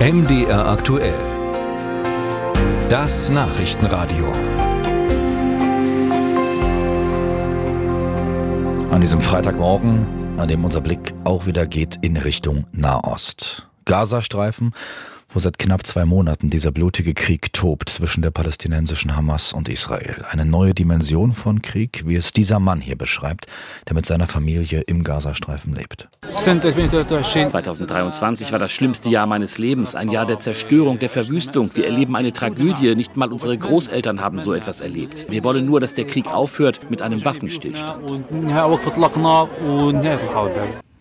MDR aktuell. Das Nachrichtenradio. An diesem Freitagmorgen, an dem unser Blick auch wieder geht in Richtung Nahost. Gazastreifen wo seit knapp zwei Monaten dieser blutige Krieg tobt zwischen der palästinensischen Hamas und Israel. Eine neue Dimension von Krieg, wie es dieser Mann hier beschreibt, der mit seiner Familie im Gazastreifen lebt. 2023 war das schlimmste Jahr meines Lebens, ein Jahr der Zerstörung, der Verwüstung. Wir erleben eine Tragödie, nicht mal unsere Großeltern haben so etwas erlebt. Wir wollen nur, dass der Krieg aufhört mit einem Waffenstillstand.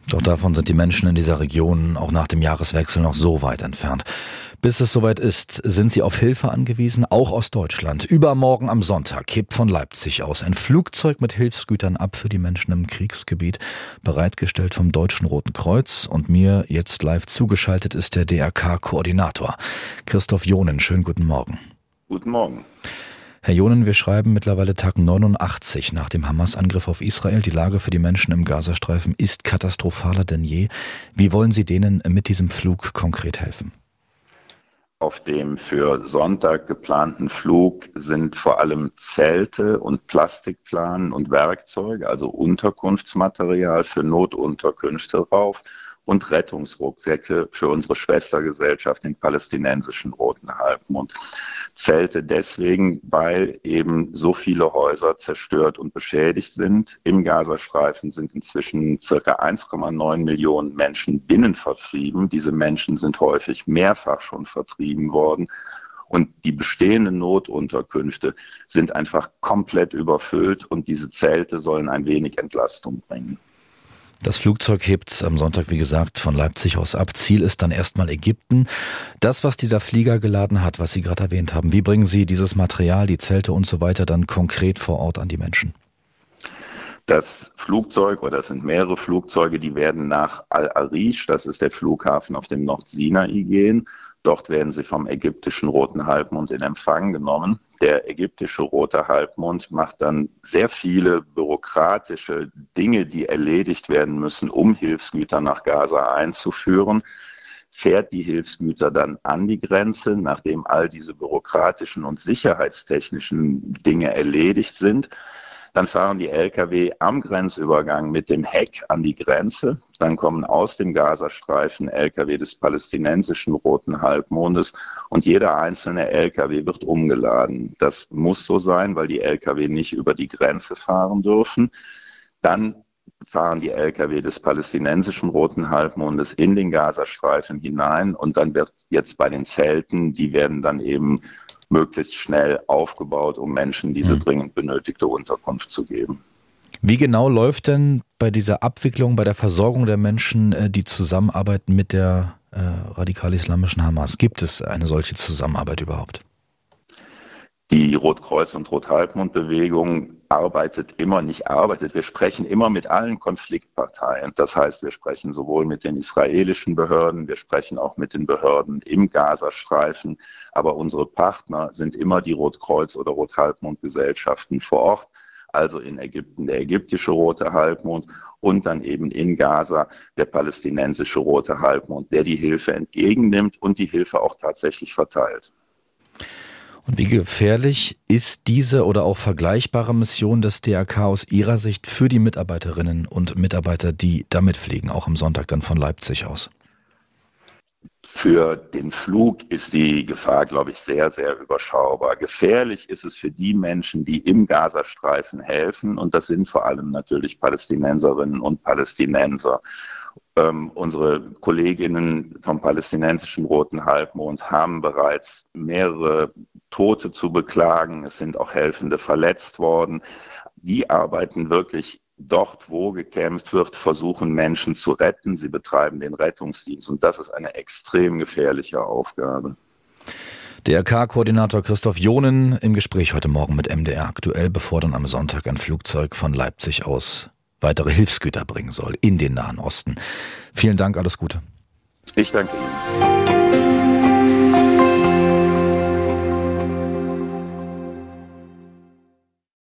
Doch davon sind die Menschen in dieser Region auch nach dem Jahreswechsel noch so weit entfernt. Bis es soweit ist, sind sie auf Hilfe angewiesen, auch aus Deutschland. Übermorgen am Sonntag hebt von Leipzig aus ein Flugzeug mit Hilfsgütern ab für die Menschen im Kriegsgebiet, bereitgestellt vom Deutschen Roten Kreuz. Und mir jetzt live zugeschaltet ist der DRK-Koordinator. Christoph Jonen, schönen guten Morgen. Guten Morgen. Herr Jonen, wir schreiben mittlerweile Tag 89 nach dem Hamas-Angriff auf Israel. Die Lage für die Menschen im Gazastreifen ist katastrophaler denn je. Wie wollen Sie denen mit diesem Flug konkret helfen? Auf dem für Sonntag geplanten Flug sind vor allem Zelte und Plastikplanen und Werkzeuge, also Unterkunftsmaterial für Notunterkünfte drauf und Rettungsrucksäcke für unsere Schwestergesellschaft, den palästinensischen Roten Halbmond. Zelte deswegen, weil eben so viele Häuser zerstört und beschädigt sind. Im Gazastreifen sind inzwischen circa 1,9 Millionen Menschen binnenvertrieben. Diese Menschen sind häufig mehrfach schon vertrieben worden. Und die bestehenden Notunterkünfte sind einfach komplett überfüllt und diese Zelte sollen ein wenig Entlastung bringen. Das Flugzeug hebt am Sonntag, wie gesagt, von Leipzig aus ab. Ziel ist dann erstmal Ägypten. Das, was dieser Flieger geladen hat, was Sie gerade erwähnt haben, wie bringen Sie dieses Material, die Zelte und so weiter dann konkret vor Ort an die Menschen? Das Flugzeug oder es sind mehrere Flugzeuge, die werden nach Al-Arish, das ist der Flughafen auf dem Nordsinai gehen. Dort werden sie vom ägyptischen Roten Halbmond in Empfang genommen. Der ägyptische Rote Halbmond macht dann sehr viele bürokratische Dinge, die erledigt werden müssen, um Hilfsgüter nach Gaza einzuführen fährt die Hilfsgüter dann an die Grenze, nachdem all diese bürokratischen und sicherheitstechnischen Dinge erledigt sind. Dann fahren die Lkw am Grenzübergang mit dem Heck an die Grenze. Dann kommen aus dem Gazastreifen Lkw des palästinensischen Roten Halbmondes und jeder einzelne Lkw wird umgeladen. Das muss so sein, weil die Lkw nicht über die Grenze fahren dürfen. Dann fahren die Lkw des palästinensischen Roten Halbmondes in den Gazastreifen hinein und dann wird jetzt bei den Zelten, die werden dann eben möglichst schnell aufgebaut, um Menschen diese mhm. dringend benötigte Unterkunft zu geben. Wie genau läuft denn bei dieser Abwicklung, bei der Versorgung der Menschen äh, die Zusammenarbeit mit der äh, radikal-islamischen Hamas? Gibt es eine solche Zusammenarbeit überhaupt? Die Rotkreuz- und Rothalbmond-Bewegung arbeitet immer, nicht arbeitet, wir sprechen immer mit allen Konfliktparteien. Das heißt, wir sprechen sowohl mit den israelischen Behörden, wir sprechen auch mit den Behörden im Gazastreifen, aber unsere Partner sind immer die Rotkreuz- oder Rothalbmond-Gesellschaften vor Ort, also in Ägypten der ägyptische Rote Halbmond und dann eben in Gaza der palästinensische Rote Halbmond, der die Hilfe entgegennimmt und die Hilfe auch tatsächlich verteilt. Und wie gefährlich ist diese oder auch vergleichbare Mission des DRK aus Ihrer Sicht für die Mitarbeiterinnen und Mitarbeiter, die damit fliegen, auch am Sonntag dann von Leipzig aus? Für den Flug ist die Gefahr, glaube ich, sehr, sehr überschaubar. Gefährlich ist es für die Menschen, die im Gazastreifen helfen. Und das sind vor allem natürlich Palästinenserinnen und Palästinenser. Ähm, unsere Kolleginnen vom palästinensischen Roten Halbmond haben bereits mehrere Tote zu beklagen. Es sind auch Helfende verletzt worden. Die arbeiten wirklich dort, wo gekämpft wird, versuchen Menschen zu retten. Sie betreiben den Rettungsdienst und das ist eine extrem gefährliche Aufgabe. DRK-Koordinator Christoph Jonen im Gespräch heute Morgen mit MDR aktuell, bevor dann am Sonntag ein Flugzeug von Leipzig aus weitere Hilfsgüter bringen soll in den Nahen Osten. Vielen Dank, alles Gute. Ich danke Ihnen.